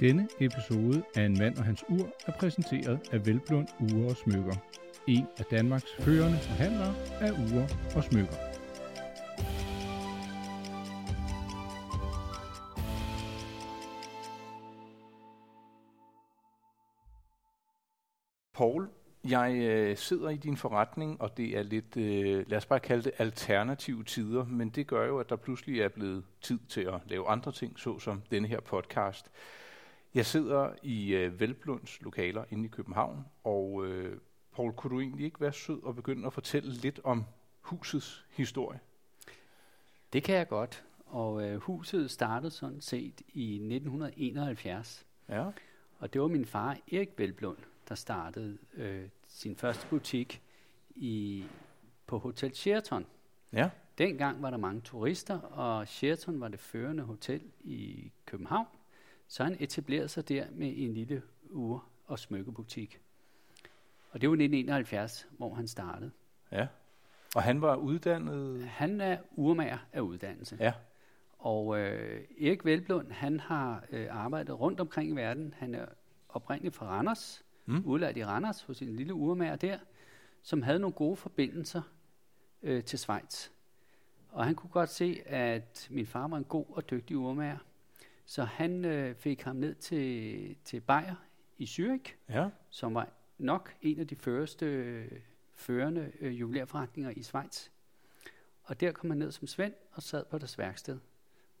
Denne episode af En mand og hans ur er præsenteret af Velblund Ure og Smykker. En af Danmarks førende forhandlere af ure og smykker. Paul, jeg øh, sidder i din forretning, og det er lidt, øh, lad os bare kalde det alternative tider, men det gør jo, at der pludselig er blevet tid til at lave andre ting, såsom denne her podcast. Jeg sidder i øh, Velblunds lokaler inde i København, og øh, Paul, kunne du egentlig ikke være sød og begynde at fortælle lidt om husets historie? Det kan jeg godt. Og øh, huset startede sådan set i 1971. Ja. Og det var min far, Erik Velblund, der startede øh, sin første butik i, på Hotel Sheraton. Ja. Dengang var der mange turister, og Sheraton var det førende hotel i København. Så han etablerede sig der med en lille ur- og smykkebutik. Og det var 1971, hvor han startede. Ja. Og han var uddannet... Han er urmager af uddannelse. Ja. Og øh, Erik Velblund, han har øh, arbejdet rundt omkring i verden. Han er oprindeligt fra Randers, Mm. udlært i Randers hos en lille urmager der, som havde nogle gode forbindelser øh, til Schweiz. Og han kunne godt se, at min far var en god og dygtig urmager. Så han øh, fik ham ned til, til Bayer i Zürich, Ja. som var nok en af de første øh, førende øh, juvelærforretninger i Schweiz. Og der kom han ned som Svend og sad på deres værksted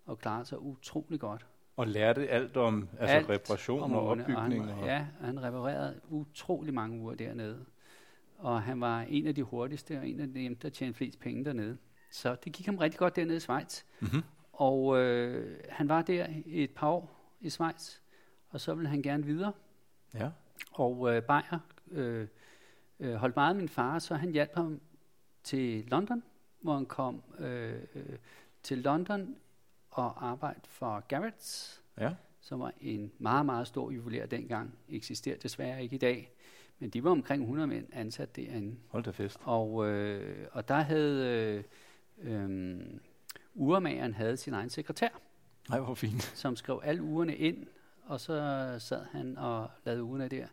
og klarede sig utrolig godt. Og lærte alt om altså Alt reparation om og urene. Og han, og, ja, han reparerede utrolig mange uger dernede. Og han var en af de hurtigste, og en af dem, der tjente flest penge dernede. Så det gik ham rigtig godt dernede i Schweiz. Mhm. Og øh, han var der i et par år i Schweiz, og så ville han gerne videre. Ja. Og øh, Bayer øh, øh, holdt meget af min far, så han hjalp ham til London, hvor han kom øh, øh, til London og arbejdede for Garrett's, Ja. som var en meget, meget stor juvelær dengang. Eksisterer desværre ikke i dag, men de var omkring 100 mænd ansat derinde. Hold da fest. Og, øh, og der havde øh, øh, urmageren havde sin egen sekretær, Nej, hvor fint. som skrev alle ugerne ind, og så sad han og lavede ugerne der.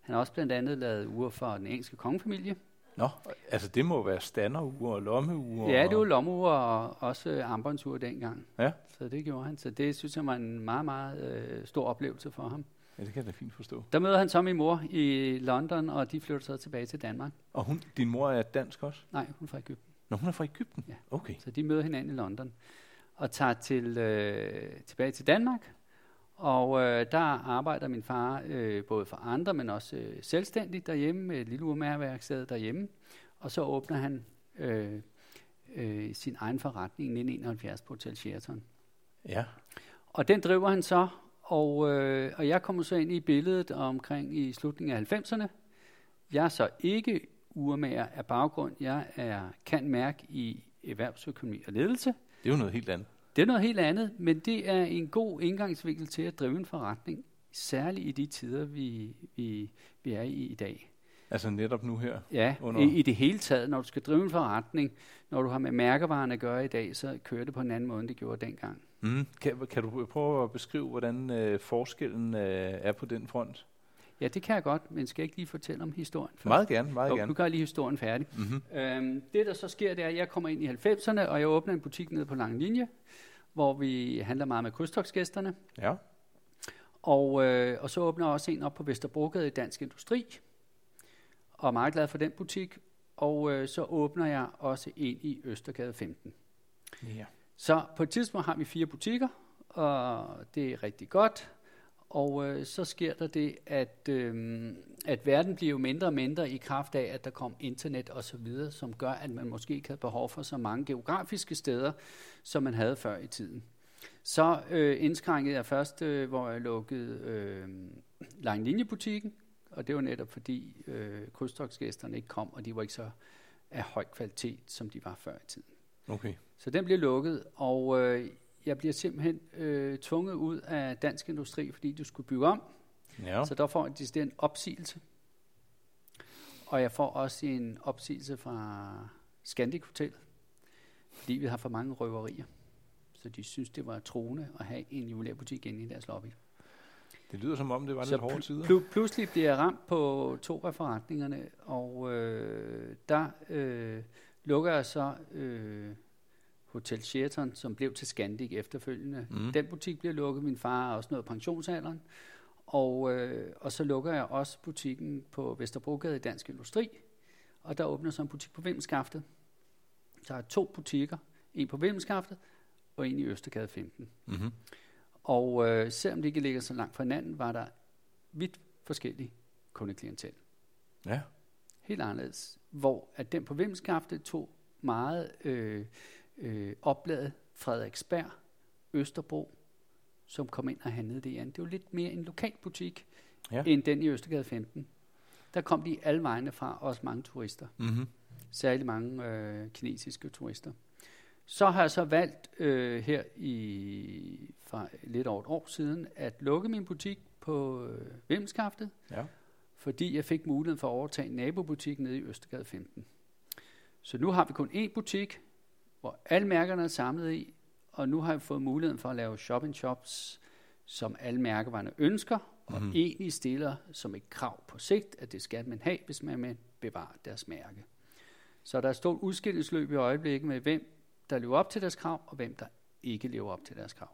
Han har også blandt andet lavet uger for den engelske kongefamilie. Nå, altså det må være standerure og lommeuger. Ja, det var lommeure og også armbåndsure dengang. Ja. Så det gjorde han. Så det synes jeg var en meget, meget øh, stor oplevelse for ham. Ja, det kan jeg da fint forstå. Der møder han så min mor i London, og de flytter så tilbage til Danmark. Og hun, din mor er dansk også? Nej, hun er fra Egypten. Nå, hun er fra Ægypten? Ja. Okay. Så de møder hinanden i London og tager til, øh, tilbage til Danmark. Og øh, der arbejder min far øh, både for andre, men også øh, selvstændigt derhjemme med et lille urmærværksted derhjemme. Og så åbner han øh, øh, sin egen forretning i 1971 på Hotel Sheraton. Ja. Og den driver han så, og, øh, og jeg kommer så ind i billedet omkring i slutningen af 90'erne. Jeg er så ikke urmager af baggrund. Jeg er kan mærke i erhvervsøkonomi og ledelse. Det er jo noget helt andet. Det er noget helt andet, men det er en god indgangsvinkel til at drive en forretning, særligt i de tider, vi, vi, vi er i i dag. Altså netop nu her. Ja, Under- i, i det hele taget, når du skal drive en forretning, når du har med mærkevaren at gøre i dag, så kører det på en anden måde, end det gjorde dengang. Mm. Kan, kan du prøve at beskrive, hvordan øh, forskellen øh, er på den front? Ja, det kan jeg godt, men skal jeg ikke lige fortælle om historien først? Meget gerne, meget Jo, gerne. nu gør jeg lige historien færdig. Mm-hmm. Øhm, det, der så sker, det er, at jeg kommer ind i 90'erne, og jeg åbner en butik nede på Lang Linje, hvor vi handler meget med krydstogsgæsterne. Ja. Og, øh, og så åbner jeg også en op på Vesterbrogade i Dansk Industri, og er meget glad for den butik. Og øh, så åbner jeg også en i Østergade 15. ja. Så på et tidspunkt har vi fire butikker, og det er rigtig godt. Og øh, så sker der det, at, øh, at verden bliver jo mindre og mindre i kraft af, at der kom internet og så videre, som gør, at man måske ikke havde behov for så mange geografiske steder, som man havde før i tiden. Så øh, indskrænkede jeg først, øh, hvor jeg lukkede øh, langlinjebutikken, og det var netop fordi øh, krydstogsgæsterne ikke kom, og de var ikke så af høj kvalitet, som de var før i tiden. Okay. Så den bliver lukket, og øh, jeg bliver simpelthen øh, tvunget ud af dansk industri, fordi du skulle bygge om. Ja. Så der får jeg en opsigelse. Og jeg får også en opsigelse fra Scandic Hotel, fordi vi har for mange røverier. Så de synes, det var troende at have en juvelærbutik inde i deres lobby. Det lyder som om, det var Så lidt hårde tider. pl- pludselig bliver jeg ramt på to af forretningerne, og øh, der øh, lukker jeg så øh, Hotel Sheraton, som blev til Scandic efterfølgende. Mm. Den butik bliver lukket. Min far er også nået pensionsalderen. Og, øh, og så lukker jeg også butikken på Vesterbrogade i Dansk Industri. Og der åbner så en butik på Vimmelskaftet. Så har to butikker. En på Vimmelskaftet og en i Østergade 15. Mm-hmm. Og øh, selvom det ikke ligger så langt fra hinanden, var der vidt forskellige kundeklientel. Ja. Helt anderledes. Hvor at den på Vimmelskafte tog meget øh, øh, opladet Frederiksberg, Østerbro, som kom ind og handlede det igen. Det var lidt mere en lokal butik, Ja. end den i Østergade 15. Der kom de alle vegne fra, også mange turister. Mm-hmm. Særligt mange øh, kinesiske turister. Så har jeg så valgt øh, her i for lidt over et år siden at lukke min butik på øh, Vimmelskaftet, Ja. fordi jeg fik muligheden for at overtage en nabobutik nede i Østergade 15. Så nu har vi kun én butik, hvor alle mærkerne er samlet i, og nu har jeg fået muligheden for at lave shop-in-shops, som alle mærkevarerne ønsker, og Mhm. egentlig stiller som et krav på sigt, at det skal man have, hvis man vil bevare deres mærke. Så der er stort udskillingsløb i øjeblikket med, hvem der lever op til deres krav, og hvem der ikke lever op til deres krav.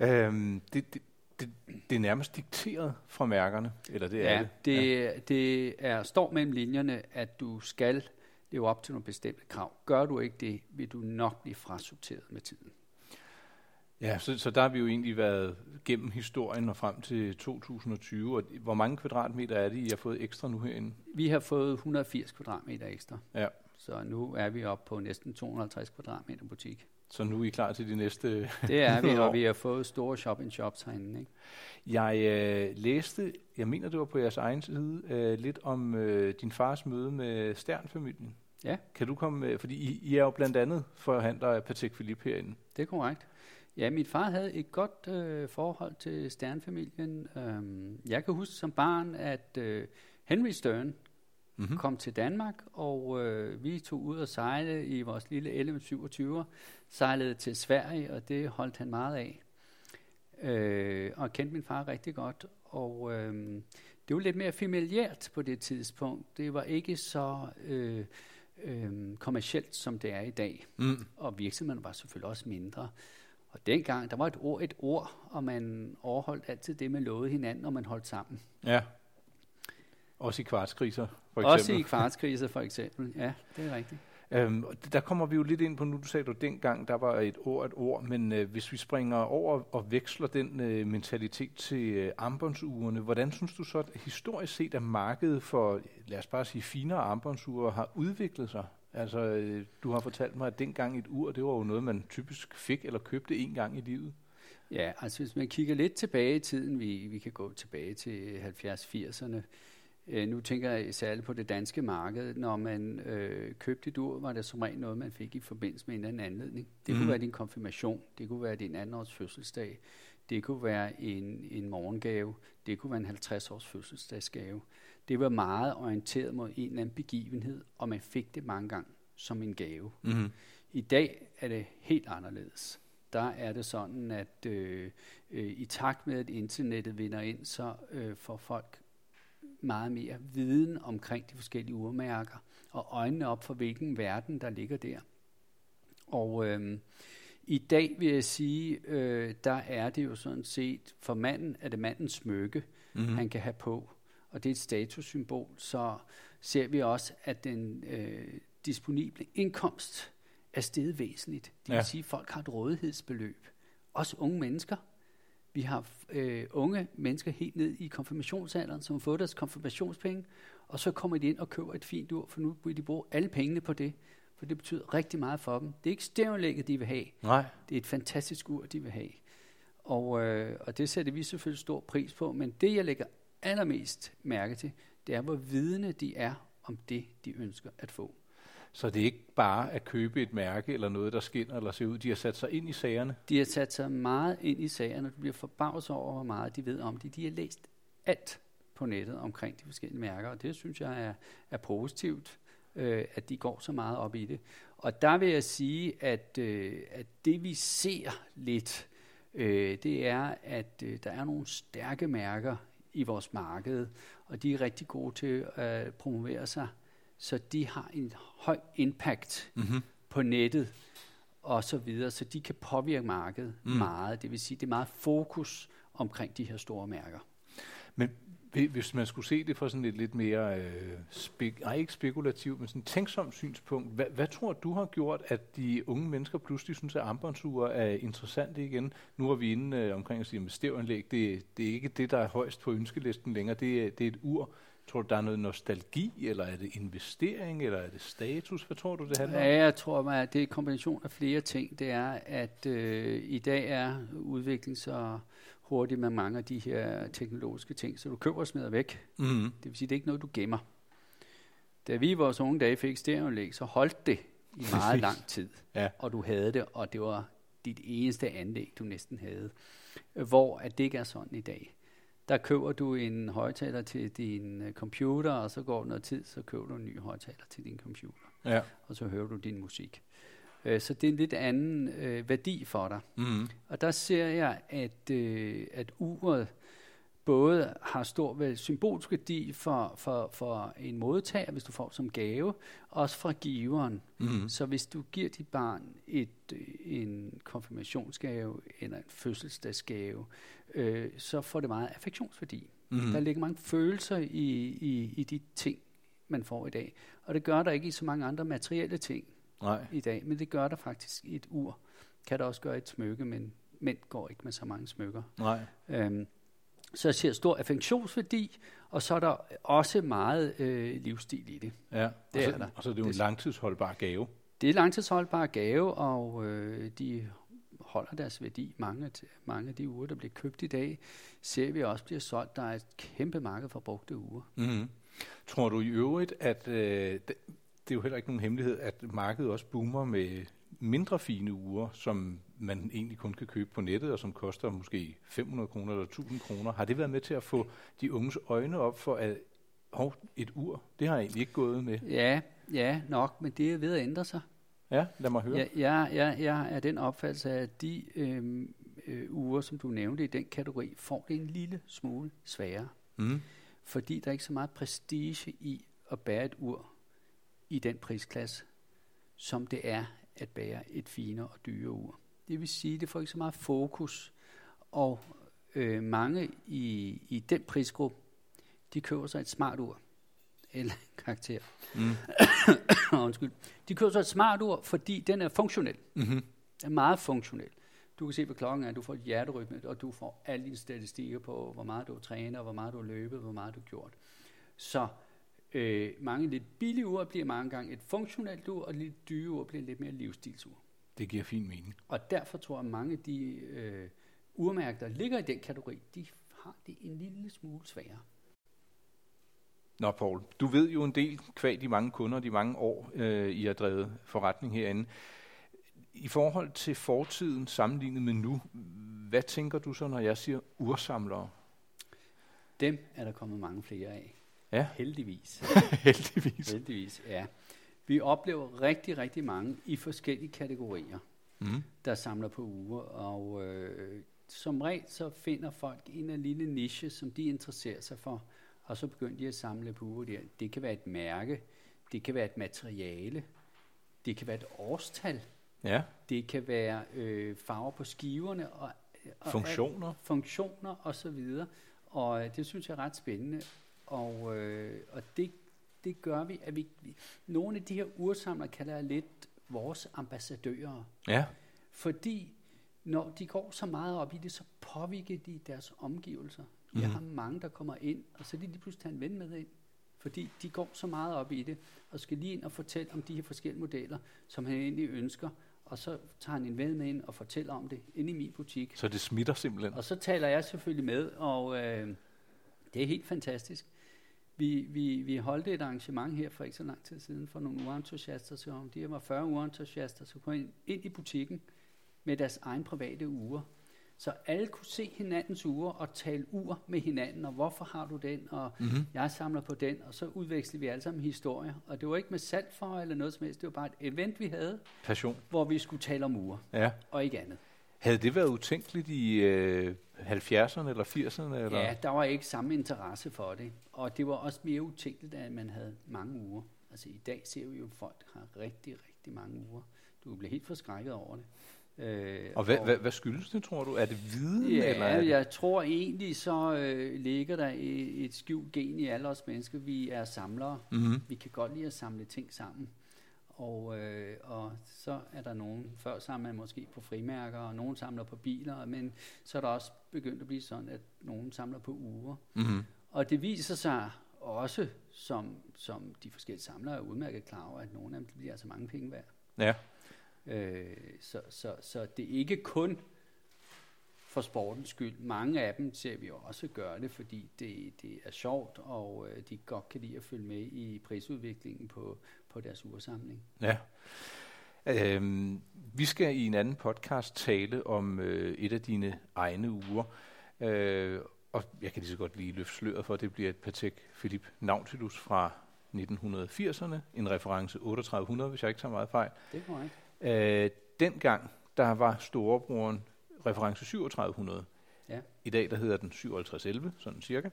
Øhm, det, det, det, det er nærmest dikteret fra mærkerne, eller det er ja, det. det, det er, står mellem linjerne, at du skal leve op til nogle bestemte krav. Gør du ikke det, vil du nok blive frasorteret med tiden. Ja, så, så der har vi jo egentlig været gennem historien og frem til 2020. Og hvor mange kvadratmeter er det, I har fået ekstra nu herinde? Vi har fået 180 kvadratmeter ekstra. Ja. Så nu er vi oppe på næsten 250 kvadratmeter butik. Så nu er I klar til de næste... Det er vi, og vi har fået store shop-in-shops herinde. Ikke? Jeg øh, læste, jeg mener det var på jeres egen side, øh, lidt om øh, din fars møde med Stern-familien. Ja. Kan du komme med, fordi I, I er jo blandt andet forhandler af Patek Philippe herinde. Det er korrekt. Ja, min far havde et godt øh, forhold til Sternfamilien. Øhm, jeg kan huske som barn, at øh, Henry Stern Mm-hmm. kom til Danmark, og øh, vi tog ud og sejle i vores lille LM27, sejlede til Sverige, og det holdt han meget af. Øh, og kendte min far rigtig godt, og øh, det var lidt mere familiært på det tidspunkt. Det var ikke så øh, øh, kommercielt, som det er i dag. Mm. Og virksomheden var selvfølgelig også mindre. Og dengang, der var et ord et ord, og man overholdt altid det, man lovede hinanden, og man holdt sammen. Ja. Også i kvartskriser, for Også eksempel. i kvartskriser for eksempel. Ja, det er rigtigt. Øhm, der kommer vi jo lidt ind på, nu du sagde du dengang, der var et ord et ord, men øh, hvis vi springer over og veksler den øh, mentalitet til øh, armbåndsugerne, hvordan synes du så, at historisk set, at markedet for, lad os bare sige, finere armbåndsure har udviklet sig? Altså, øh, du har fortalt mig, at dengang et ur, det var jo noget, man typisk fik eller købte en gang i livet. Ja, altså hvis man kigger lidt tilbage i tiden, vi, vi kan gå tilbage til 70-80'erne. Øh, nu tænker jeg særligt på det danske marked. Når man øh, købte et ur, var det som regel noget, man fik i forbindelse med en eller anden anledning. Det Mhm. kunne være din konfirmation, det kunne være din andenårs fødselsdag, det kunne være en, en morgengave, det kunne være en 50-års fødselsdagsgave. Det var meget orienteret mod en eller anden begivenhed, og man fik det mange gange som en gave. Mm-hmm. I dag er det helt anderledes. Der er det sådan, at øh, øh, i takt med, at internettet vinder ind, så øh, får folk meget mere viden omkring de forskellige urmærker, og øjnene op for, hvilken verden, der ligger der. Og øh, i dag vil jeg sige, øh, der er det jo sådan set, for manden er det mandens smykke, Mm-hmm. han kan have på, og det er et statussymbol, så ser vi også, at den øh, disponible indkomst er steget væsentligt. Det vil Ja. sige, at folk har et rådighedsbeløb. Også unge mennesker. Vi har øh, unge mennesker helt ned i konfirmationsalderen, som har fået deres konfirmationspenge, og så kommer de ind og køber et fint ur, for nu vil de bruge alle pengene på det, for det betyder rigtig meget for dem. Det er ikke stævnlægget, de vil have, Nej. det er et fantastisk ur, de vil have. Og, øh, og det sætter vi selvfølgelig stor pris på, men det jeg lægger allermest mærke til, det er, hvor vidne de er om det, de ønsker at få. Så det er ikke bare at købe et mærke eller noget, der skinner eller ser ud. De har sat sig ind i sagerne. De har sat sig meget ind i sagerne, du bliver forbavset over, hvor meget de ved om det. De har læst alt på nettet omkring de forskellige mærker, og det synes jeg er, er positivt, øh, at de går så meget op i det. Og der vil jeg sige, at, øh, at det vi ser lidt øh, det er, at øh, der er nogle stærke mærker i vores marked, og de er rigtig gode til at promovere sig, så de har en høj impact Mm-hmm. på nettet og så videre, så de kan påvirke markedet Mm. meget. Det vil sige, det er meget fokus omkring de her store mærker. Men hvi- hvis man skulle se det fra sådan et lidt mere, øh, spek- nej ikke spekulativt, men sådan tænksomt synspunkt, hvad, hvad tror du har gjort, at de unge mennesker pludselig synes, at armbåndsure er interessante igen? Nu er vi inde øh, omkring at sige stævanlæg, det, det er ikke det, der er højst på ønskelisten længere, det det er et ur. Tror du, der er noget nostalgi, eller er det investering, eller er det status? Hvad tror du, det handler om? Ja, jeg tror, at det er en kombination af flere ting. Det er, at øh, i dag er udviklingen så hurtig med mange af de her teknologiske ting, så du køber og smider væk. Mm. Det vil sige, det er ikke noget, du gemmer. Da vi i vores unge dage fik stereoanlæg, så holdt det i meget lang tid. Ja. Og du havde det, og det var dit eneste anlæg, du næsten havde. Hvor at det ikke er sådan i dag. Der køber du en højtaler til din øh, computer, og så går der noget tid, så køber du en ny højtaler til din computer. Ja. Og så hører du din musik. Øh, Så det er en lidt anden øh, værdi for dig. Mm. Og der ser jeg, at, øh, at uret både har stor vel, symbolsk værdi for, for, for en modtager, hvis du får som gave, også fra giveren. Mm. Så hvis du giver dit barn et, øh, en konfirmationsgave eller en fødselsdagsgave, øh, så får det meget affektionsværdi. Mm. Der ligger mange følelser i, i, i de ting, man får i dag. Og det gør der ikke i så mange andre materielle ting Nej. i dag, men det gør der faktisk i et ur. Kan der også gøre et smykke, men mænd går ikke med så mange smykker. Nej. Øhm, så jeg ser stor affektionsværdi, og så er der også meget øh, livsstil i det. Ja. Det og, så, er der. og så er det jo en langtidsholdbar gave. Det er langtidsholdbare gave, og øh, de holder deres værdi. Mange, af- mange af de uger, der bliver købt i dag, ser vi også bliver solgt. Der er et kæmpe marked for brugte uger. Mm. Tror du i øvrigt, at øh, det, det er jo heller ikke nogen hemmelighed, at markedet også boomer med mindre fine uger, som man egentlig kun kan købe på nettet, og som koster måske 500 kroner eller 1000 kroner. Har det været med til at få de unges øjne op for, at hov, et ur, det har jeg egentlig ikke gået med. Ja, ja, nok, men det er ved at ændre sig. Ja, lad mig høre. Jeg, jeg, jeg, jeg er den opfattelse af, at de øhm, øh, uger, som du nævnte i den kategori, får det en lille smule sværere. Mm. Fordi der er ikke så meget prestige i at bære et ur i den prisklasse, som det er at bære et finere og dyre ur. Det vil sige, at det får ikke så meget fokus, og øh, mange i, i den prisgruppe, de køber sig et smart ur, eller karakter. Mm. Undskyld. De køber sig et smart ur, fordi den er funktionel. Mm-hmm. Den er meget funktionel. Du kan se på klokken, at du får et hjerterytme, og du får alle dine statistikker på, hvor meget du og hvor meget du har løbet, hvor meget du har gjort. Så øh, mange lidt billige ur bliver mange gange et funktionelt ur, og lidt dyre ur bliver lidt mere livsstilsur. Det giver fin mening. Og derfor tror jeg, at mange af de øh, urmærker, der ligger i den kategori, de har det en lille smule sværere. Nå, Paul, du ved jo en del kvad de mange kunder, de mange år, øh, I har drevet forretning herinde. I forhold til fortiden sammenlignet med nu, hvad tænker du så, når jeg siger ursamlere? Dem er der kommet mange flere af. Ja, Heldigvis. heldigvis. Heldigvis, ja. Vi oplever rigtig, rigtig mange i forskellige kategorier. Mm. der samler på uger, og øh, som regel så finder folk en af lille niche, som de interesserer sig for, og så begynder de at samle på uger der. Det kan være et mærke, det kan være et materiale, det kan være et årstal, Ja, det kan være øh, farver på skiverne og, og funktioner. alt- funktioner og så videre. Og øh, det synes jeg er ret spændende. Og, øh, og det, det gør vi, at vi, vi nogle af de her ursamlere kalder jeg lidt vores ambassadører. Ja, Fordi når de går så meget op i det, så påvirker de deres omgivelser. Mm. Jeg Mhm. har mange, der kommer ind, og så er de lige pludselig tager en ven med ind. Fordi de går så meget op i det, og skal lige ind og fortælle om de her forskellige modeller, som han egentlig ønsker. Og så tager han en ven med ind og fortæller om det inde i min butik. så det smitter simpelthen. Og så taler jeg selvfølgelig med, og øh, det er helt fantastisk. Vi, vi, vi holdt et arrangement her for ikke så lang tid siden for nogle urentusiaster, så de her var 40 urentusiaster, så kom ind, ind i butikken med deres egen private uger. Så alle kunne se hinandens uger og tale ur med hinanden, og hvorfor har du den, og Mm-hmm. jeg samler på den, og så udvekslede vi alle sammen historier. Og det var ikke med salg for eller noget som helst, det var bare et event, vi havde, Passion. hvor vi skulle tale om uger Ja. og ikke andet. Havde det været utænkeligt i øh, 70'erne eller 80'erne? Eller? Ja, der var ikke samme interesse for det. Og det var også mere utænkeligt, at man havde mange uger. Altså i dag ser vi jo, at folk har rigtig, rigtig mange uger. Du bliver helt forskrækket over det. Øh, og hvad, og hvad, hvad skyldes det, tror du? Er det viden? Ja, eller er det? jeg tror egentlig, så øh, ligger der et, et skjult gen i alle os mennesker. Vi er samlere. Mm-hmm. Vi kan godt lide at samle ting sammen. Og, øh, og så er der nogen, før samler man måske på frimærker, og nogen samler på biler, men så er der også begyndt at blive sådan, at nogen samler på uger. Mm-hmm. Og det viser sig også, som, som de forskellige samlere er udmærket klar over, at nogle af dem bliver altså mange penge værd. Ja. Øh, så, så, så det er ikke kun for sportens skyld. Mange af dem ser vi også gøre det, fordi det, det er sjovt, og øh, de godt kan lide at følge med i prisudviklingen på, på deres ursamling. Ja. Øhm, vi skal i en anden podcast tale om øh, et af dine egne uger. Øh, og jeg kan lige så godt lige løfte sløret for, at det bliver et Patek Philippe Nautilus fra 1980'erne. En reference 3800, hvis jeg ikke tager meget fejl. Det er korrekt. Øh, dengang, der var storebroren reference 3700. Ja. I dag, der hedder den 5711, sådan cirka.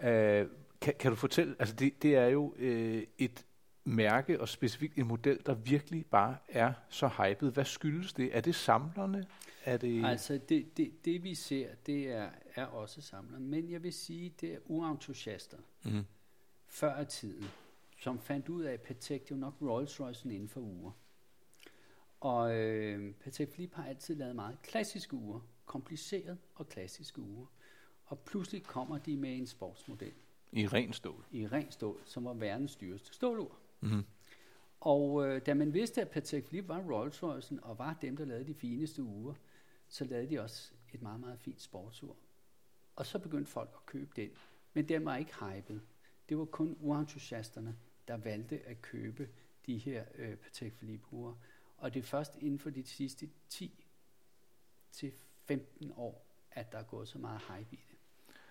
Ja. Øh, kan, kan du fortælle, altså det, det er jo øh, et mærke og specifikt en model, der virkelig bare er så hyped. Hvad skyldes det? Er det samlerne? Er det altså det, det, det vi ser, det er, er også samlerne. Men jeg vil sige, det er uentusiaster mm. før af tiden, som fandt ud af, at Patek jo nok Rolls Royce inden for uger. Og øh, Patek Philippe har altid lavet meget klassiske uger, kompliceret og klassiske uger. Og pludselig kommer de med en sportsmodel. I ren stål. I ren stål, som var verdens dyreste stålur. Mm-hmm. Og øh, da man vidste, at Patek Philippe var Rolls Royce og var dem, der lavede de fineste uger, så lavede de også et meget, meget fint sportsur. Og så begyndte folk at købe den. Men den var ikke hypet. Det var kun uentusiasterne, der valgte at købe de her øh, Patek Philippe uger. Og det er først inden for de sidste 10 til 15 år, at der er gået så meget hype i det.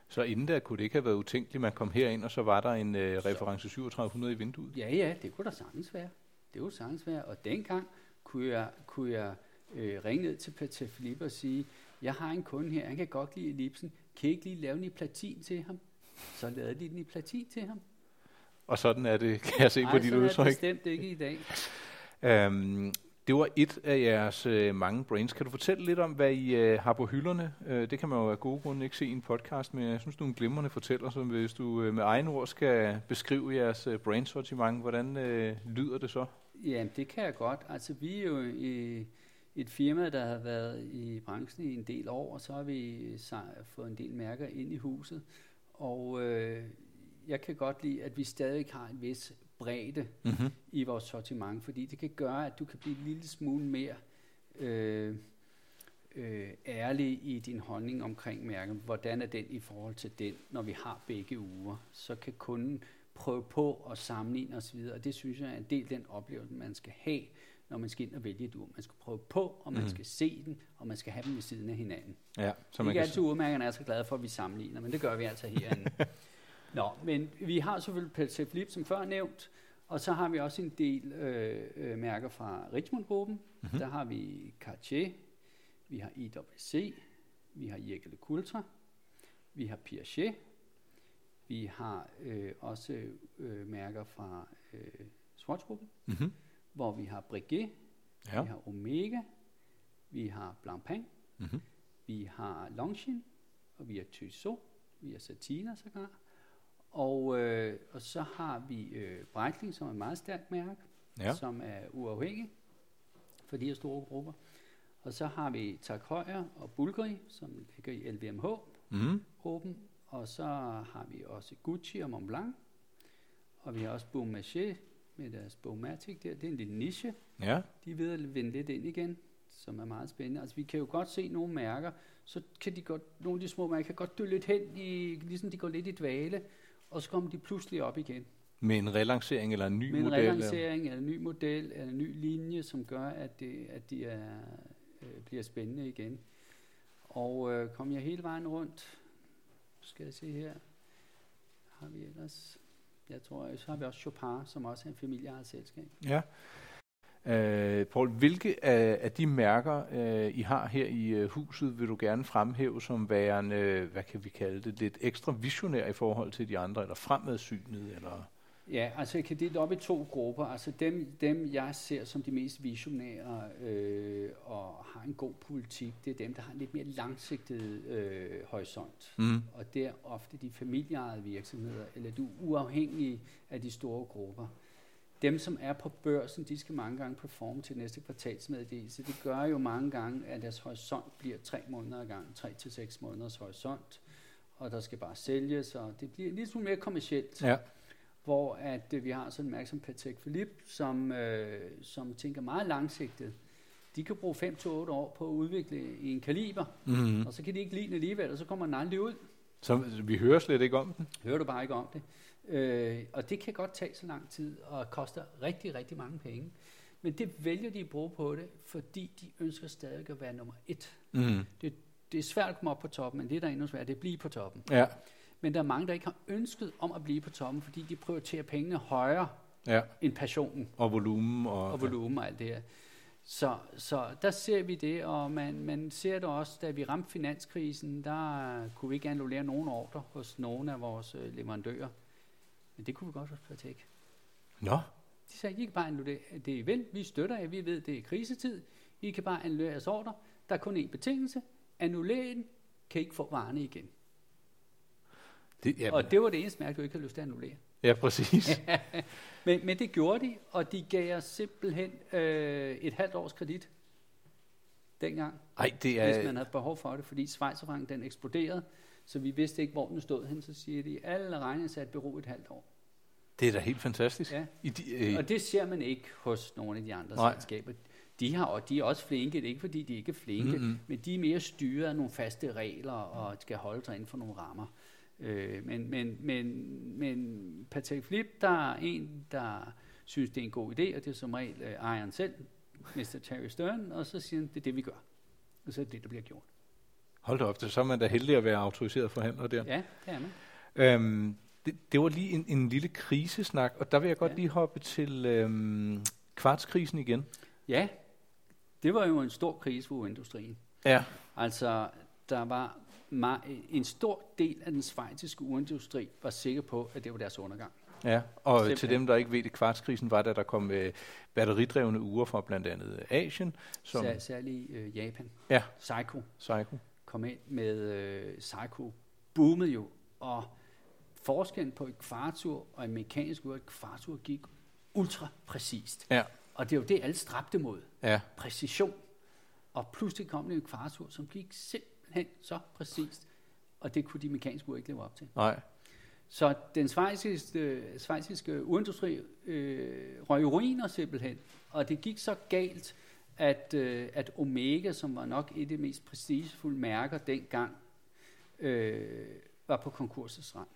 Så inden da kunne det ikke have været utænkeligt, man kom herind, og så var der en øh, reference 3700 i vinduet? Ja, ja, det kunne der sagtens være. Det kunne sagtens være. Og dengang kunne jeg, kunne jeg øh, ringe ned til Peter Philippe og sige, jeg har en kunde her, han kan godt lide ellipsen. Kan I ikke lige lave den i platin til ham? Så lavede de den i platin til ham. Og sådan er det, kan jeg se Nej, på dit udtryk. Nej, er det bestemt ikke i dag. Øhm, det var et af jeres øh, mange brains. Kan du fortælle lidt om, hvad I øh, har på hylderne? Øh, det kan man jo af gode grunde ikke se i en podcast, men jeg synes, du er en glimrende fortæller, så hvis du øh, med egen ord skal beskrive jeres øh, brainsortiment, hvordan øh, lyder det så? Ja, det kan jeg godt. Altså, vi er jo i et firma, der har været i branchen i en del år, og så har vi fået en del mærker ind i huset. Og øh, jeg kan godt lide, at vi stadig har en vis bredde mm-hmm. i vores sortiment, fordi det kan gøre, at du kan blive en lille smule mere øh, øh, ærlig i din holdning omkring mærket. Hvordan er den i forhold til den, når vi har begge uger? Så kan kunden prøve på at sammenligne osv., og det synes jeg er en del af den oplevelse, man skal have, når man skal ind og vælge et ur. Man skal prøve på, og man mm. skal se den, og man skal have dem ved siden af hinanden. Ja, så man Ikke altid urmærkerne er så glade for, at vi sammenligner, men det gør vi altså herinde. Nå, men vi har selvfølgelig Peltier Flip, som før nævnt, og så har vi også en del øh, øh, mærker fra Richmond-gruppen. Mm-hmm. Der har vi Cartier, vi har IWC, vi har Jekyll Cultra, vi har Piaget, vi har øh, også øh, mærker fra øh, Swatch-gruppen, mm-hmm. hvor vi har Breguet, ja. vi har Omega, vi har Blancpain, mm-hmm. vi har Longines, og vi har Tissot, vi har Satina sågar, og, øh, og så har vi øh, Breitling, som er et meget stærkt mærke, ja. som er uafhængig for de her store grupper. Og så har vi Tag Heuer og Bulgari, som ligger i LVMH-gruppen. Mm. Og så har vi også Gucci og Montblanc. Og vi har også Beaumarchais med deres Beaumatic der. Det er en lille niche. Ja. De er ved at vende lidt ind igen, som er meget spændende. Altså vi kan jo godt se nogle mærker, så kan de godt, nogle af de små mærker kan godt dø lidt hen, i, ligesom de går lidt i dvale og så kommer de pludselig op igen. Med en relancering eller en ny model? Med en relancering eller en ny model eller en ny linje, som gør, at, det, at de er, øh, bliver spændende igen. Og øh, kom jeg hele vejen rundt, skal jeg se her, har vi ellers, jeg tror, så har vi også Chopin, som også er en familieejet selskab. Ja. Øh, Paul, hvilke af, af de mærker, øh, I har her i øh, huset, vil du gerne fremhæve som værende, øh, hvad kan vi kalde det, lidt ekstra visionær i forhold til de andre, eller fremadsynet, eller... Ja, altså jeg kan dele op i to grupper. Altså dem, dem jeg ser som de mest visionære øh, og har en god politik, det er dem, der har en lidt mere langsigtet øh, horisont. Mm. Og det er ofte de familieejede virksomheder, eller du uafhængige af de store grupper. Dem, som er på børsen, de skal mange gange performe til næste kvartalsmeddelelse. Det gør jo mange gange, at deres horisont bliver tre måneder ad gang, tre til seks måneders horisont, og der skal bare sælges, og det bliver lidt mere kommercielt. Ja. Hvor at øh, vi har sådan en mærke som Patek Philippe, som, øh, som tænker meget langsigtet. De kan bruge 5-8 år på at udvikle en kaliber, Mm. og så kan de ikke lide den alligevel, og så kommer den aldrig ud. Så vi hører slet ikke om den? Hører du bare ikke om det. Øh, og det kan godt tage så lang tid, og koster rigtig, rigtig mange penge. Men det vælger de at bruge på det, fordi de ønsker stadig at være nummer et. Mm. Det er svært at komme op på toppen, men det, der er endnu svært, det er at blive på toppen. Ja, Men der er mange, der ikke har ønsket om at blive på toppen, fordi de prioriterer pengene højere ja. end passionen Og volumen. Og, og volumen og alt det her. Så, så der ser vi det, og man, man ser det også, da vi ramte finanskrisen, der kunne vi ikke annullere nogen ordre hos nogle af vores øh, leverandører. Men det kunne vi godt Patek. Nå, De sagde, I kan bare annullere det, I vil. Vi støtter jer, vi ved, det er krisetid. I kan bare annullere jeres ordre. Der er kun én betingelse. Annullere den, kan I ikke få varerne igen. det, ja, Og det var det eneste mærke, du ikke havde lyst til at annullere. ja, præcis. Men, men det gjorde de, og de gav os simpelthen øh, et halvt års kredit dengang. Ej, det hvis er... man havde behov for det, fordi Schweizerfranken den eksploderede, så vi vidste ikke, hvor den stod hen, så siger de, alle regninger sat bero et halvt år. Det er da helt fantastisk. Ja. I de, øh, Og det ser man ikke hos nogle af de andre Nej. selskaber. De, har, og de er også flinke, det er ikke fordi, de ikke er flinke, Mm-mm. men de er mere styret af nogle faste regler og skal holde sig inden for nogle rammer. Øh, men, men, men, men Patek Philippe, der er en, der synes, det er en god idé, og det er som regel øh, ejeren selv, Mr. Terry Stern, og så siger han, det er det, vi gør. Og så er det det, der bliver gjort. Hold da op, så er man da heldig at være autoriseret forhandler der. Ja, det er man. Øhm, det, det var lige en, en lille krisesnak, og der vil jeg godt Ja. lige hoppe til øhm, kvartskrisen igen. Ja, det var jo en stor krise for urindustrien. Ja. Altså, der var en stor del af den svejtiske urindustri var sikker på, at det var deres undergang. Ja, og Simpelthen. til dem, der ikke ved det, kvartskrisen var, da der kom øh, batteridrevne uger fra blandt andet Asien, som Sær, særligt øh, Japan. Ja. Seiko Psycho. kom ind med øh, Seiko. Boomede jo, og forskellen på et kvartur og en mekanisk ur, et kvartur gik ultra præcist. Ja. Og det er jo det, alle stræbte mod. Ja, præcision. Og pludselig kom det en kvartur, som gik simpelthen så præcist, og det kunne de mekaniske ur ikke leve op til. nej. Så den svejsiske, svejsiske urindustri øh, røg ruiner simpelthen, og det gik så galt, at, øh, at Omega, som var nok et af de mest prestigefulde mærker dengang, øh, var på konkursets rand.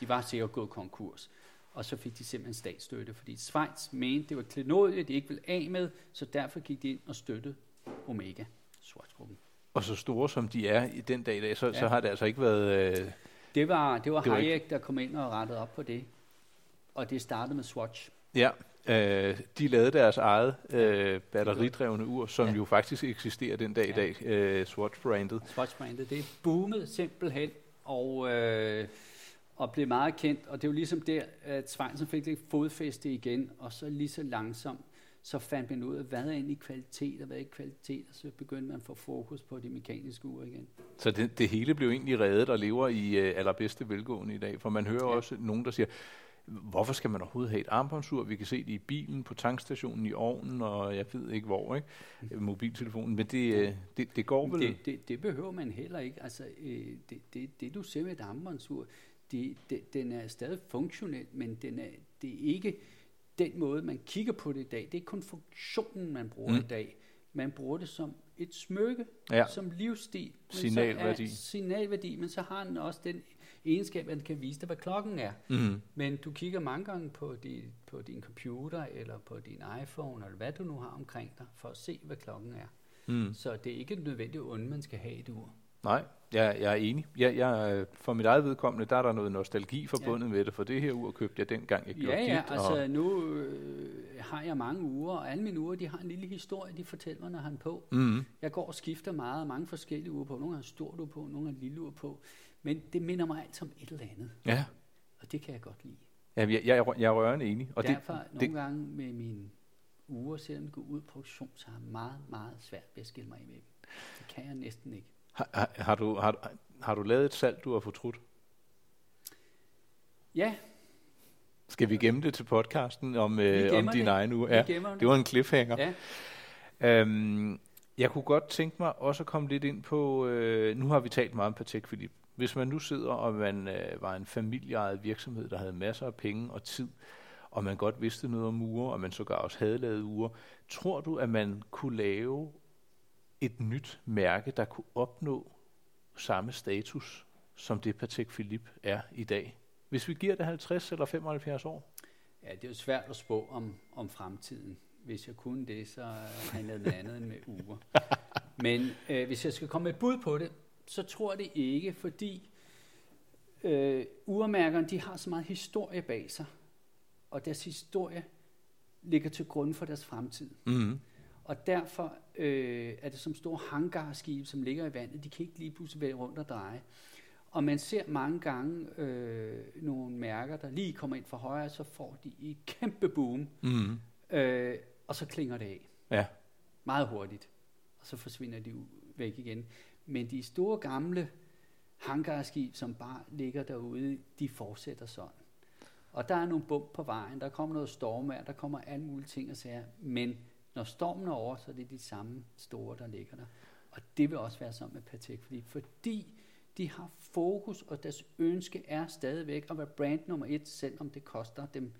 De var sikkert gået konkurs, og så fik de simpelthen statsstøtte, fordi Schweiz mente, det var klenodie, de ikke ville af med, så derfor gik de ind og støttede Omega, Schwarzgruppen. Og så store som de er i den dag i dag, så, ja. så har det altså ikke været... Øh, Det var, det var, Det var Hayek, der kom ind og rettede op på det, og det startede med Swatch. ja, øh, de lavede deres eget øh, batteridrevne ur, som. Ja. jo faktisk eksisterer den dag Ja. i dag, øh, Swatch-brandet. Swatch-brandet, det boomede simpelthen, og, øh, og blev meget kendt, og det var ligesom der, at Schweizer fik lidt fodfæste igen, og så lige så langsomt, så fandt man ud af, hvad er egentlig kvalitet, og hvad er ikke kvalitet, og så begyndte man at få fokus på de mekaniske ure igen. Så det, det hele blev egentlig reddet og lever i øh, allerbedste velgående i dag, for man hører ja. Ja. også nogen, der siger, hvorfor skal man overhovedet have et armbåndsur? Vi kan se det i bilen, på tankstationen, i ovnen, og jeg ved ikke hvor, ikke? Øh, Mobiltelefonen, men det, øh, det, det går vel? Det, det, det behøver man heller ikke. Altså, øh, det, det, det du ser med et armbåndsur, det, det, den er stadig funktionel, men den er, det er ikke den måde, man kigger på det i dag. Det er ikke kun funktionen, man bruger Mm. i dag. Man bruger det som et smykke, Ja. som livsstil. Signalværdi. Signalværdi, men så har den også den egenskab, at den kan vise dig, hvad klokken er. Mm. Men du kigger mange gange på, di, på din computer, eller på din iPhone, eller hvad du nu har omkring dig, for at se, hvad klokken er. Mm. Så det er ikke nødvendigt onde, man skal have et ur. Nej, jeg, jeg er enig. Jeg, jeg, øh, for mit eget vedkommende, der er der noget nostalgi forbundet ja. med det, for det her ur købte jeg dengang, jeg gjorde Ja, ja, dit. altså og, nu øh, har jeg mange uger, og alle mine uger, de har en lille historie, de fortæller mig, når han på. Mm. Jeg går og skifter meget, mange forskellige uger på. Nogle har stort uge på, nogle har lille uger på. Men det minder mig alt om et eller andet, Ja. og det kan jeg godt lide. Ja, jeg, jeg, jeg er rørende enig. Og Derfor det, nogle det, gange med mine uger, selvom det går ud i produktion, så har jeg meget, meget svært ved at skille mig af med dem. Det kan jeg næsten ikke. Har, har, du, har, har du lavet et salg, du har fortrudt? Ja, Skal vi gemme det til podcasten om, øh, om din det. egen uge? Ja, det var en cliffhanger. Ja, Øhm, jeg kunne godt tænke mig også at komme lidt ind på, øh, nu har vi talt meget om Patek Philippe. Hvis man nu sidder, og man øh, var en familieejet virksomhed, der havde masser af penge og tid, og man godt vidste noget om uger, og man sågar også havde lavet uger, tror du, at man kunne lave et nyt mærke, der kunne opnå samme status, som det Patek Philippe er i dag? Hvis vi giver det 50 eller 75 år? ja det er jo svært at spå om, om fremtiden. Hvis jeg kunne det, så handlede det andet end med uger. Men øh, hvis jeg skal komme med et bud på det, så tror jeg det ikke, fordi øh, urmærkerne de har så meget historie bag sig, og deres historie ligger til grund for deres fremtid. Mm. Og derfor øh, er det som store hangarskibe, som ligger i vandet. De kan ikke lige pludselig være rundt og dreje. Og man ser mange gange øh, nogle mærker, der lige kommer ind for højre, så får de et kæmpe boom, Mm. øh, og så klinger det af Ja. meget hurtigt. Og så forsvinder de væk igen. Men de store gamle hangarskib, som bare ligger derude, de fortsætter sådan. Og der er nogle bump på vejen, der kommer noget stormvejr, der kommer alle mulige ting og sager. Men når stormen er over, så er det de samme store, der ligger der. Og det vil også være sådan med Patek Philippe, fordi de har fokus, og deres ønske er stadigvæk at være brand nummer et, selvom det koster dem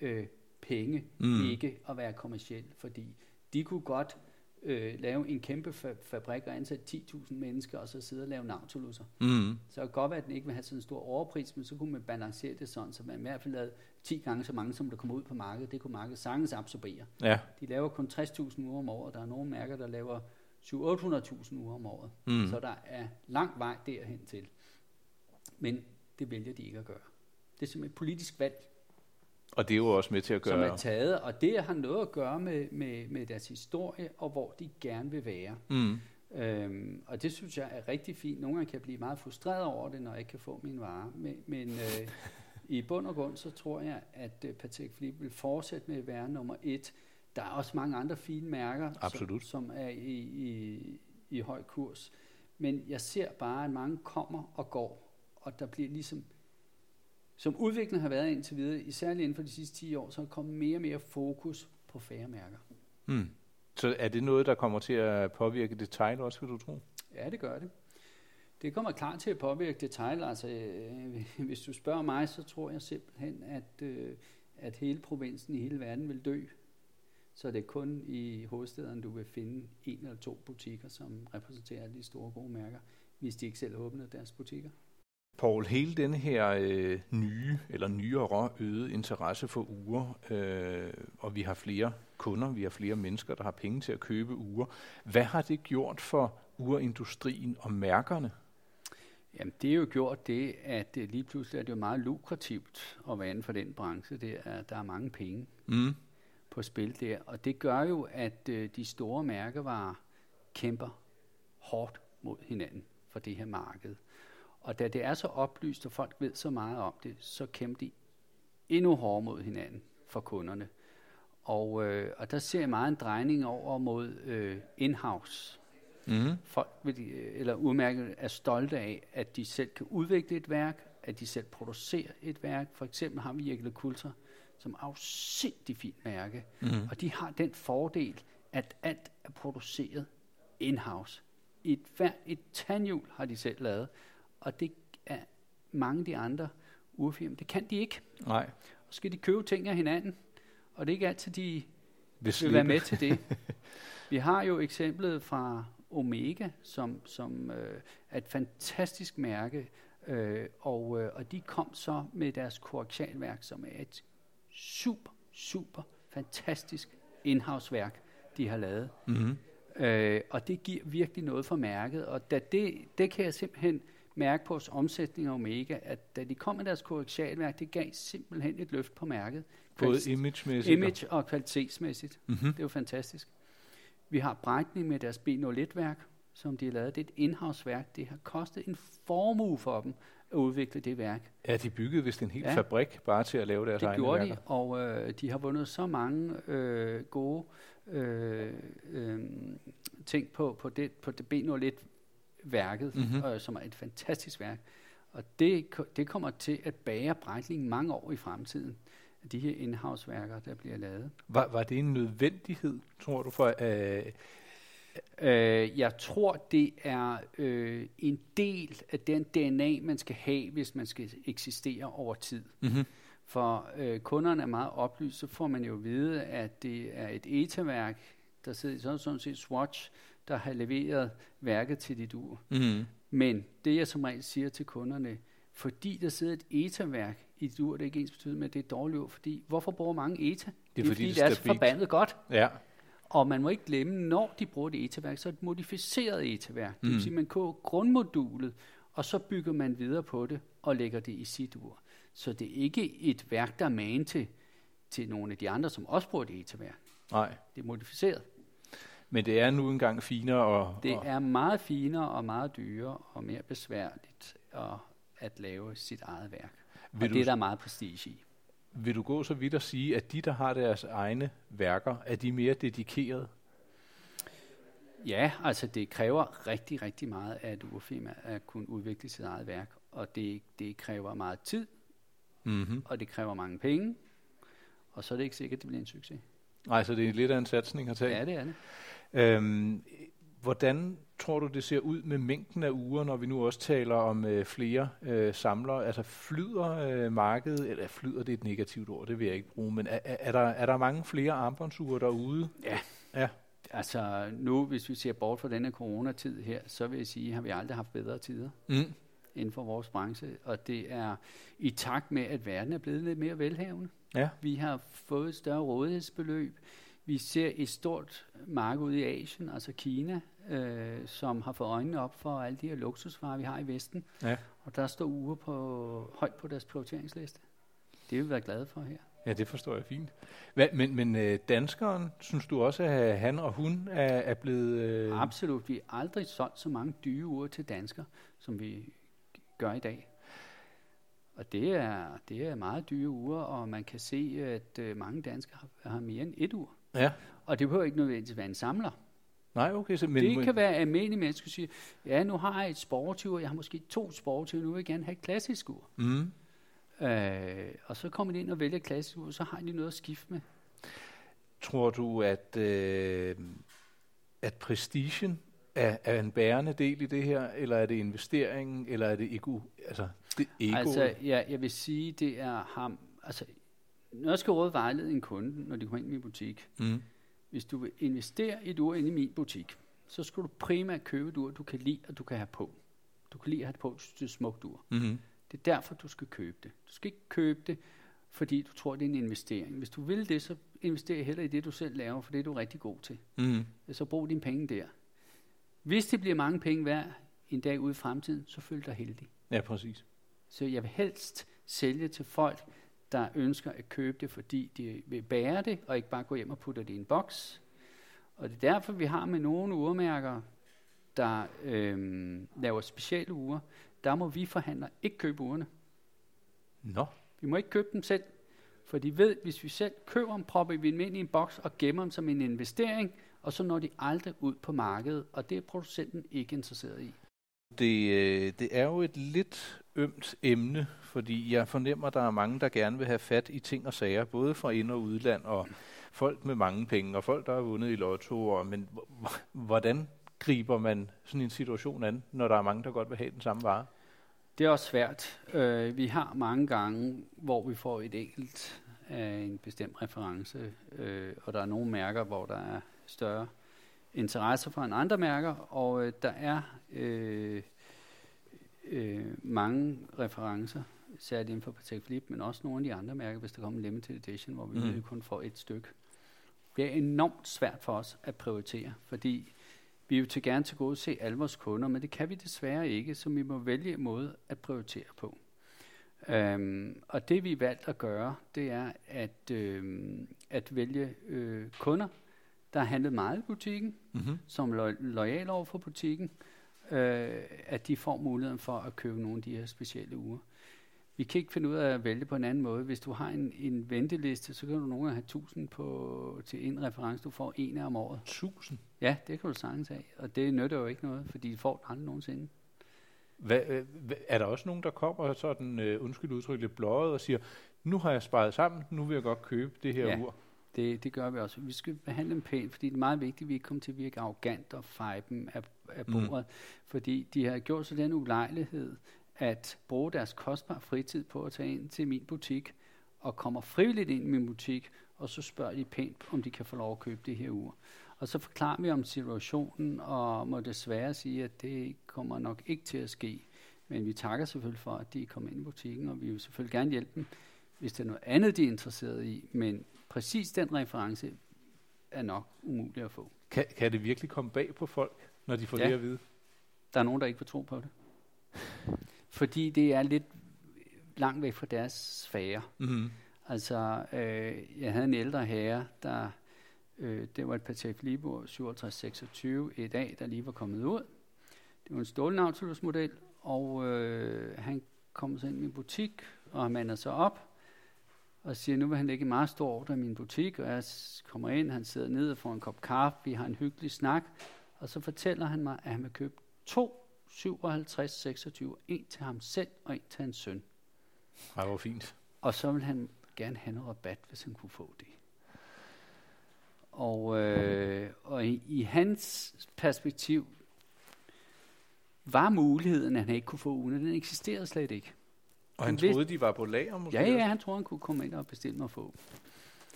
øh, penge Mm. ikke at være kommersiel, fordi de kunne godt øh, lave en kæmpe fa- fabrik og ansætte 10.000 mennesker, og så sidde og lave nautilus. Mm. Så det godt være, at den ikke vil have sådan en stor overpris, men så kunne man balancere det sådan, så man i hvert fald lavede 10 gange så mange, som der kommer ud på markedet. Det kunne markedet sagtens absorbere. Ja. De laver kun 60.000 uger om året. Der er nogle mærker, der laver 700-800.000 uger om året. Mm. Så der er lang vej derhen til. Men det vælger de ikke at gøre. Det er simpelthen et politisk valg, Og det er jo også med til at som gøre... er taget, og det har noget at gøre med, med, med deres historie, og hvor de gerne vil være. Mm. Øhm, og det synes jeg er rigtig fint. Nogle gange kan jeg blive meget frustreret over det, når jeg ikke kan få min vare. Men, men øh, i bund og grund, så tror jeg, at øh, Patek Philippe vil fortsætte med at være nummer et. Der er også mange andre fine mærker, Absolut. Som, som er i, i, i høj kurs. Men jeg ser bare, at mange kommer og går, og der bliver ligesom, som udviklingen har været indtil videre, især inden for de sidste 10 år, så er der kommet mere og mere fokus på færre mærker. Mm. Så er det noget, der kommer til at påvirke detail også, vil du tro? Ja, det gør det. Det kommer klart til at påvirke detail. Altså, øh, hvis du spørger mig, så tror jeg simpelthen, at, øh, at hele provinsen i hele verden vil dø. Så det er kun i hovedstaden, du vil finde en eller to butikker, som repræsenterer de store gode mærker, hvis de ikke selv åbner deres butikker. Paul, hele den her øh, nye eller nyere øget interesse for uger, øh, og vi har flere kunder, vi har flere mennesker, der har penge til at købe uger. Hvad har det gjort for urindustrien og mærkerne? Jamen, det er jo gjort det, at øh, lige pludselig er det jo meget lukrativt at være inden for den branche. Det er, der er mange penge. Mm. på spil der. Og det gør jo, at øh, de store mærkevarer kæmper hårdt mod hinanden for det her marked. Og da det er så oplyst, og folk ved så meget om det, så kæmper de endnu hårdere mod hinanden for kunderne. Og, øh, og der ser jeg meget en drejning over mod øh, in-house. Mm. Folk vil, øh, eller udmærket er stolte af, at de selv kan udvikle et værk, at de selv producerer et værk. For eksempel har vi Jekyll Kultur, som er afsindig fint mærke. Mm. Og de har den fordel, at alt er produceret in-house. Et, hver, et tandhjul har de selv lavet, og det er mange af de andre urfirmaer. Det kan de ikke. Nej. Og så skal de købe ting af hinanden, og det er ikke altid, de Hvis vil være med til det. Vi har jo eksemplet fra Omega, som, som øh, er et fantastisk mærke, øh, og, øh, og de kom så med deres korrektialværk, som er et super, super fantastisk indhavsværk, de har lavet. Mm. Øh, og det giver virkelig noget for mærket, og da det, det kan jeg simpelthen mærke på vores omsætning af Omega, at da de kom med deres koaxialværk, det gav simpelthen et løft på mærket. Både imagemæssigt Image og kvalitetsmæssigt. Mm-hmm. Det jo fantastisk. Vi har Breitning med deres B01-værk, som de har lavet. Det er et indhavsværk. Det har kostet en formue for dem at udvikle det værk. Ja, de byggede vist en hel Ja. fabrik bare til at lave deres Det egne gjorde værker. de, og øh, de har vundet så mange øh, gode øh, øh, ting på, på det, på det B01-værket, Mhm. mm-hmm. øh, som er et fantastisk værk. Og det, det kommer til at bære Breitling mange år i fremtiden. De her indhavsværker, der bliver lavet. Var, var det en nødvendighed, tror du, for øh, Øh, jeg tror, det er øh, en del af den DNA, man skal have, hvis man skal eksistere over tid. mm-hmm. For øh, kunderne er meget oplyst, så får man jo at vide, at det er et ETA-værk, der sidder så sådan set Swatch, der har leveret værket til dit ur. Mm-hmm. Men det jeg som regel siger til kunderne, fordi der sidder et ETA-værk i dit ur, det er ikke ens betydende med, at det er et dårligt ur, fordi hvorfor bruger mange ETA? Det fordi, det er det er så forbandet godt. Ja. Og man må ikke glemme, når de bruger det ETA-værk, så er det et modificeret ETA-værk. Det Mm. vil sige, man køber grundmodulet, og så bygger man videre på det og lægger det i sit ur. Så det er ikke et værk, der er magen til, til nogle af de andre, som også bruger det ETA-værk. Nej, Det er modificeret. Men det er nu engang finere og, Det og er meget finere og meget dyrere og mere besværligt at, at lave sit eget værk. Og vil, det er du, der meget prestige i. vil du gå så vidt at sige, at de, der har deres egne værker, er de mere dedikerede? Ja, altså det kræver rigtig, rigtig meget af et urfirma at kunne udvikle sit eget værk. Og det, det kræver meget tid, Mm-hmm. og det kræver mange penge, og så er det ikke sikkert, at det bliver en succes. Nej, så det er lidt af en satsning at tage. Ja, det er det. Øhm, hvordan tror du, det ser ud med mængden af uger, når vi nu også taler om øh, flere øh, samlere? Altså flyder øh, markedet, eller flyder det er et negativt ord, det vil jeg ikke bruge, men er, er, er, der, er der mange flere armbåndsure derude? Ja. Ja. Altså nu, hvis vi ser bort fra denne coronatid her, så vil jeg sige, har vi aldrig haft bedre tider Mm. inden for vores branche, og det er i takt med, at verden er blevet lidt mere velhavende. Ja. Vi har fået et større rådighedsbeløb. Vi ser et stort marked ude i Asien, altså Kina, øh, som har fået øjnene op for alle de her luksusvarer, vi har i Vesten. Ja. Og der står uger på, højt på deres prioriteringsliste. Det vil vi være glade for her. Ja, det forstår jeg fint. Hva, men men øh, danskeren, synes du også, at han og hun er, er blevet... Øh, Absolut. Vi har aldrig solgt så mange dyre uger til danskere, som vi gør i dag. Og det er, det er meget dyre uger, og man kan se, at øh, mange danskere har, har mere end et ur. Ja. Og det behøver ikke nødvendigvis være en samler. Nej, okay. Så, men, det men, kan være almindelige mennesker, der siger, ja, nu har jeg et sportur, jeg har måske to sportur, nu vil jeg gerne have et klassisk ur. Mm. Øh, og så kommer de ind og vælger klassisk ur, så har de noget at skifte med. Tror du, at, øh, at prestigen er, er en bærende del i det her, eller er det investeringen, eller er det ego? Altså, det ego. Altså, ja, jeg vil sige, det er ham, altså, når jeg skal råde vejlede en kunde, når de kommer ind i min butik, mm. hvis du vil investere i et ur ind i min butik, så skal du primært købe et ur, du kan lide, og du kan have på. Du kan lide at have det på, det er et smukt ur. Mm-hmm. Det er derfor, du skal købe det. Du skal ikke købe det, fordi du tror, det er en investering. Hvis du vil det, så invester heller i det, du selv laver, for det er du rigtig god til. Mm-hmm. Så brug dine penge der. Hvis det bliver mange penge værd en dag ude i fremtiden, så følg dig heldig. Ja, præcis. Så jeg vil helst sælge til folk, der ønsker at købe det, fordi de vil bære det, og ikke bare gå hjem og putte det i en boks. Og det er derfor, vi har med nogle urmærker, der øhm, laver specielle uger, der må vi forhandlere ikke købe urene. Nå, Vi må ikke købe dem selv, for de ved, hvis vi selv køber dem, propper vi dem ind i en boks og gemmer dem som en investering, og så når de aldrig ud på markedet, og det er producenten ikke interesseret i. det, øh, det er jo et lidt ømt emne, fordi jeg fornemmer, at der er mange, der gerne vil have fat i ting og sager, både fra ind- og udland, og folk med mange penge, og folk, der har vundet i lotto, og, men hvordan griber man sådan en situation an, når der er mange, der godt vil have den samme vare? Det er også svært. Øh, vi har mange gange, hvor vi får et enkelt af en bestemt reference, øh, og der er nogle mærker, hvor der er større interesse for end andre mærker, og øh, der er øh, øh, mange referencer, særligt inden for Patek Philippe, men også nogle af de andre mærker, hvis der kommer en limited edition, hvor vi Mm. kun får et stykke. Det er enormt svært for os at prioritere, fordi Vi jo til gerne til gode se alle vores kunder, men det kan vi desværre ikke, så vi må vælge en måde at prioritere på. Øhm, og det vi valgt at gøre, det er at, øhm, at vælge øh, kunder, der har handlet meget i butikken, Mm-hmm. som er lo- lojale over for butikken, øh, at de får muligheden for at købe nogle af de her specielle uger. Vi kan ikke finde ud af at vælge på en anden måde. Hvis du har en, en venteliste, så kan du nogle gange have 1000 på, til en reference. Du får en af om året. 1000. Ja, det kan du sagtens have. Og det nytter jo ikke noget, fordi de får den aldrig nogensinde. Hvad, øh, hvad, er der også nogen, der kommer sådan, uh, undskyld udtryk, lidt bløjet og siger, nu har jeg sparet sammen, nu vil jeg godt købe det her Ja. ur. Det, det gør vi også. Vi skal behandle dem pænt, fordi det er meget vigtigt, at vi ikke kommer til at virke arrogant og feje dem af, af Mm. bordet. Mm. Fordi de har gjort sig den ulejlighed at bruge deres kostbare fritid på at tage ind til min butik, og kommer frivilligt ind i min butik, og så spørger de pænt, om de kan få lov at købe det her ur. Og så forklarer vi om situationen, og må desværre sige, at det kommer nok ikke til at ske. Men vi takker selvfølgelig for, at de er kommet ind i butikken, og vi vil selvfølgelig gerne hjælpe dem, hvis der er noget andet, de er interesseret i. Men præcis den reference er nok umuligt at få. Kan, kan det virkelig komme bag på folk, når de får Ja. det at vide? Der er nogen, der ikke vil tro på det. Fordi det er lidt langt væk fra deres sfære. Mm-hmm. Altså, øh, jeg havde en ældre herre, der, øh, det var et Patek Philippe 5726 i dag, der lige var kommet ud. Det var en Ståle Nautilus model, og øh, han kom så ind i min butik, og han mander sig op, og siger, nu vil han lægge en meget stor ordre i min butik, og jeg kommer ind, han sidder ned og får en kop kaffe, vi har en hyggelig snak, og så fortæller han mig, at han vil købe to 57, 26, en til ham selv og en til hans søn. Ej, hvor fint. Og så vil han gerne have noget rabat, hvis han kunne få det. Og, øh, og i, i hans perspektiv var muligheden, at han ikke kunne få ugen, den eksisterede slet ikke. Og han Han vidste- troede, de var på lager måske? Ja, ja, han troede, han kunne komme ind og bestille mig få.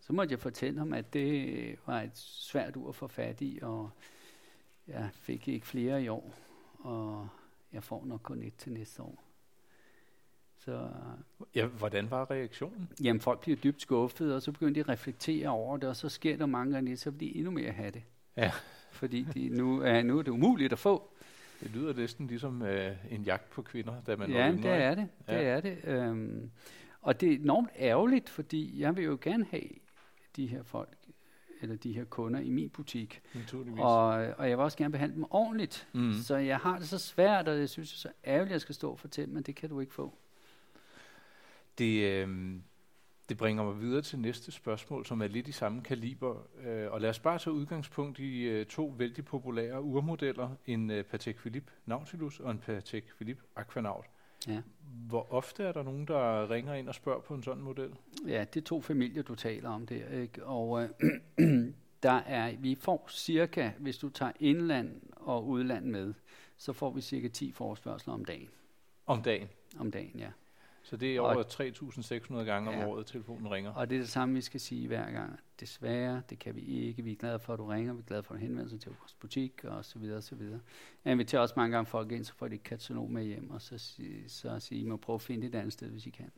Så måtte jeg fortælle ham, at det var et svært ur at få fat i, og jeg fik ikke flere i år, og jeg får nok kun et til næste år. Så Ja, hvordan var reaktionen? Jamen, folk bliver dybt skuffede, og så begynder de at reflektere over det, og så sker der mange gange, så vil de endnu mere have det. Ja. Fordi de, nu, er, nu er det umuligt at få. Det lyder næsten ligesom øh, en jagt på kvinder, da man ja, det er det. det, Ja. er det. Øhm, og det er enormt ærgerligt, fordi jeg vil jo gerne have de her folk, eller de her kunder i min butik. Og, og jeg vil også gerne behandle dem ordentligt. Mm. Så jeg har det så svært, og jeg synes, det er så ærgerligt, at jeg skal stå og fortælle, men det kan du ikke få. Det, øh, det bringer mig videre til næste spørgsmål, som er lidt i samme kaliber. Øh, og lad os bare tage udgangspunkt i øh, to vældig populære urmodeller. En øh, Patek Philippe Nautilus og en Patek Philippe Aquanaut. Ja. Hvor ofte er der nogen, der ringer ind og spørger på en sådan model? Ja, det er to familier, du taler om der. Ikke? Og øh, der er, vi får cirka, hvis du tager indland og udland med, så får vi cirka 10 forespørgseler om dagen. Om dagen. Om dagen, ja. Så det er over 3.600 gange om Ja. året, telefonen ringer. Og det er det samme, vi skal sige hver gang. Desværre, det kan vi ikke. Vi er glade for, at du ringer. Vi er glade for, at du henvender sig til vores butik, og så videre, og så videre. Jeg inviterer også mange gange folk ind, så får de et katalog med hjem, og så, sig- så siger I må prøve at finde et andet sted, hvis I kan.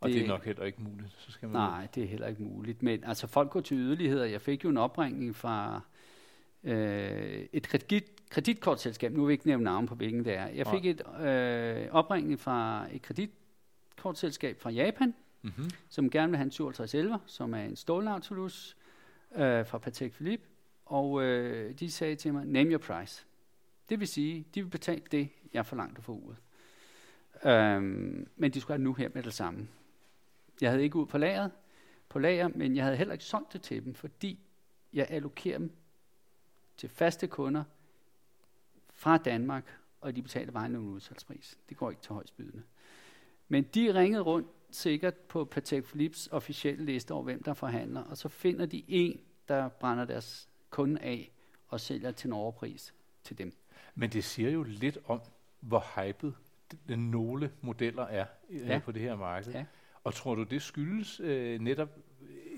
Og det, det- er nok heller ikke muligt. Så skal man Nej, det er heller ikke muligt. Men altså, folk går til yderligheder. Jeg fik jo en opringning fra øh, et kredit, kreditkortselskab. Nu vil jeg ikke nævne navn på, hvilken det er. Jeg fik et øh, opringning fra et kreditkortselskab fra Japan, Mm-hmm. som gerne vil have en 5711, som er en stålnautilus øh, fra Patek Philippe. Og øh, de sagde til mig, name your price. Det vil sige, de vil betale det, jeg forlangte for uret. Øhm, men de skulle have det nu her med det samme. Jeg havde ikke ud på lageret, på lager, men jeg havde heller ikke solgt det til dem, fordi jeg allokerer dem til faste kunder fra Danmark, og de betaler bare en udsalgspris. Det går ikke til højstbydende. Men de ringede rundt sikkert på Patek Philippes officielle liste over, hvem der forhandler, og så finder de en, der brænder deres kunde af og sælger til en overpris til dem. Men det siger jo lidt om, hvor hyped nogle modeller er øh, Ja. på det her marked. Ja. Og tror du, det skyldes øh, netop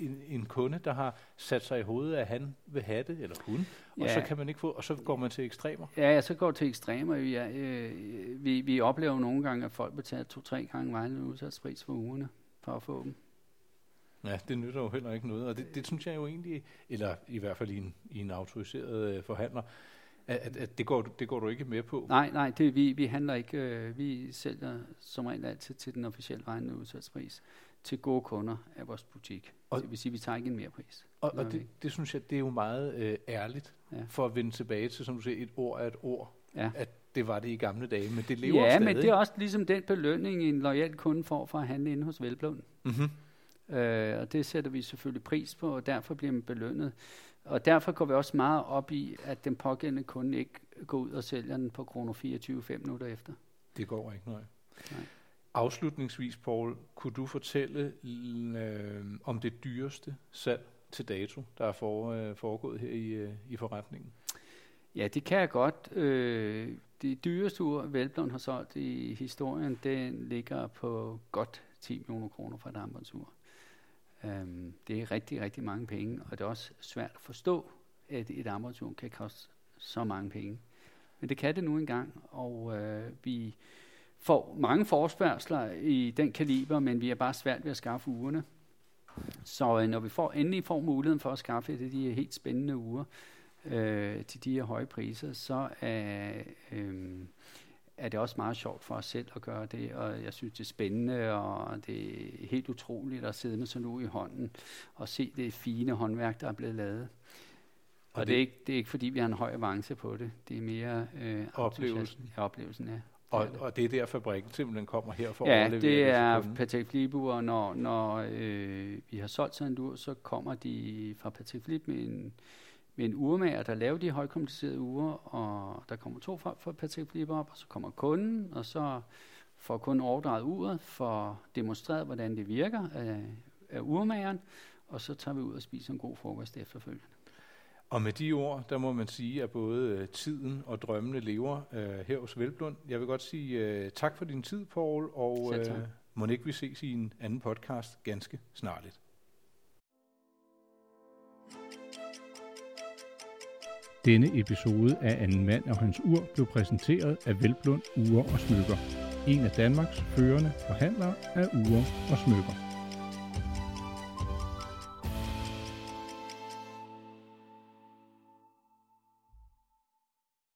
en, en kunde, der har sat sig i hovedet, at han vil have det, eller hun, og Ja. så kan man ikke få, og så går man til ekstremer? Ja, så går til ekstremer. Ja, øh, vi, vi oplever nogle gange, at folk betaler to-tre gange vejledende udsalgspris for ugerne for at få dem. Ja, det nytter jo heller ikke noget, og det, det synes jeg jo egentlig, eller i hvert fald i en, i en autoriseret øh, forhandler, at, at, at det, går, det går du ikke med på. Nej, nej, det, vi, vi handler ikke, øh, vi sælger som regel altid til den officielle regnende udsalgspris til gode kunder af vores butik. Og- det vil sige, at vi tager ikke en mere pris. Og, og det, det synes jeg, det er jo meget øh, ærligt, Ja. for at vende tilbage til, som du siger, et ord er et ord. Ja. At det var det i gamle dage, men det lever Ja, stadig. men det er også ligesom den belønning, en lojal kunde får for at handle inde hos Velblund. mm-hmm. Øh, og det sætter vi selvfølgelig pris på, og derfor bliver man belønnet. Og derfor går vi også meget op i, at den pågældende kunde ikke går ud og sælger den på kroner 24 5 minutter efter. Det går ikke, nej. Nej. Afslutningsvis, Paul, kunne du fortælle øh, om det dyreste salg til dato, der er for, øh, foregået her i, øh, i forretningen? Ja, det kan jeg godt. Øh, det dyreste ur, Velblom har solgt i historien, den ligger på godt 10 millioner kroner for et armbåndsur. Øhm, det er rigtig, rigtig mange penge, og det er også svært at forstå, at et armbåndsur kan koste så mange penge. Men det kan det nu engang, og øh, vi får mange forspørgseler i den kaliber, men vi er bare svært ved at skaffe ugerne. Så øh, når vi får, endelig får muligheden for at skaffe et af de helt spændende uger, øh, til de her høje priser, så er, øh, er det også meget sjovt for os selv at gøre det, og jeg synes, det er spændende, og det er helt utroligt at sidde med sådan ud i hånden og se det fine håndværk, der er blevet lavet. Og, og det, det, er ikke, det er ikke, fordi vi har en høj avance på det. Det er mere øh, Oplevelsen. Ja, oplevelsen, ja. Og, er og det er der, fabrikken simpelthen kommer her for at Ja, overlevere det er. Patek Philippe-ure, når, når øh, vi har solgt sådan en ur, så kommer de fra Patek Philippe med en, med en urmager, der laver de højkomplicerede ure, og der kommer to fra, fra Patek Philippe op, og så kommer kunden, og så får kunden overdraget uret, for demonstreret, hvordan det virker af, af urmageren, og så tager vi ud og spiser en god frokost efterfølgende. Og med de ord, der må man sige, at både øh, tiden og drømmene lever øh, her hos Velblund. Jeg vil godt sige øh, tak for din tid, Paul, og øh, må ikke vi ses i en anden podcast ganske snarligt. Denne episode af Anden Mand og Hans Ur blev præsenteret af Velblund Ure og Smykker. En af Danmarks førende forhandlere af ure og smykker.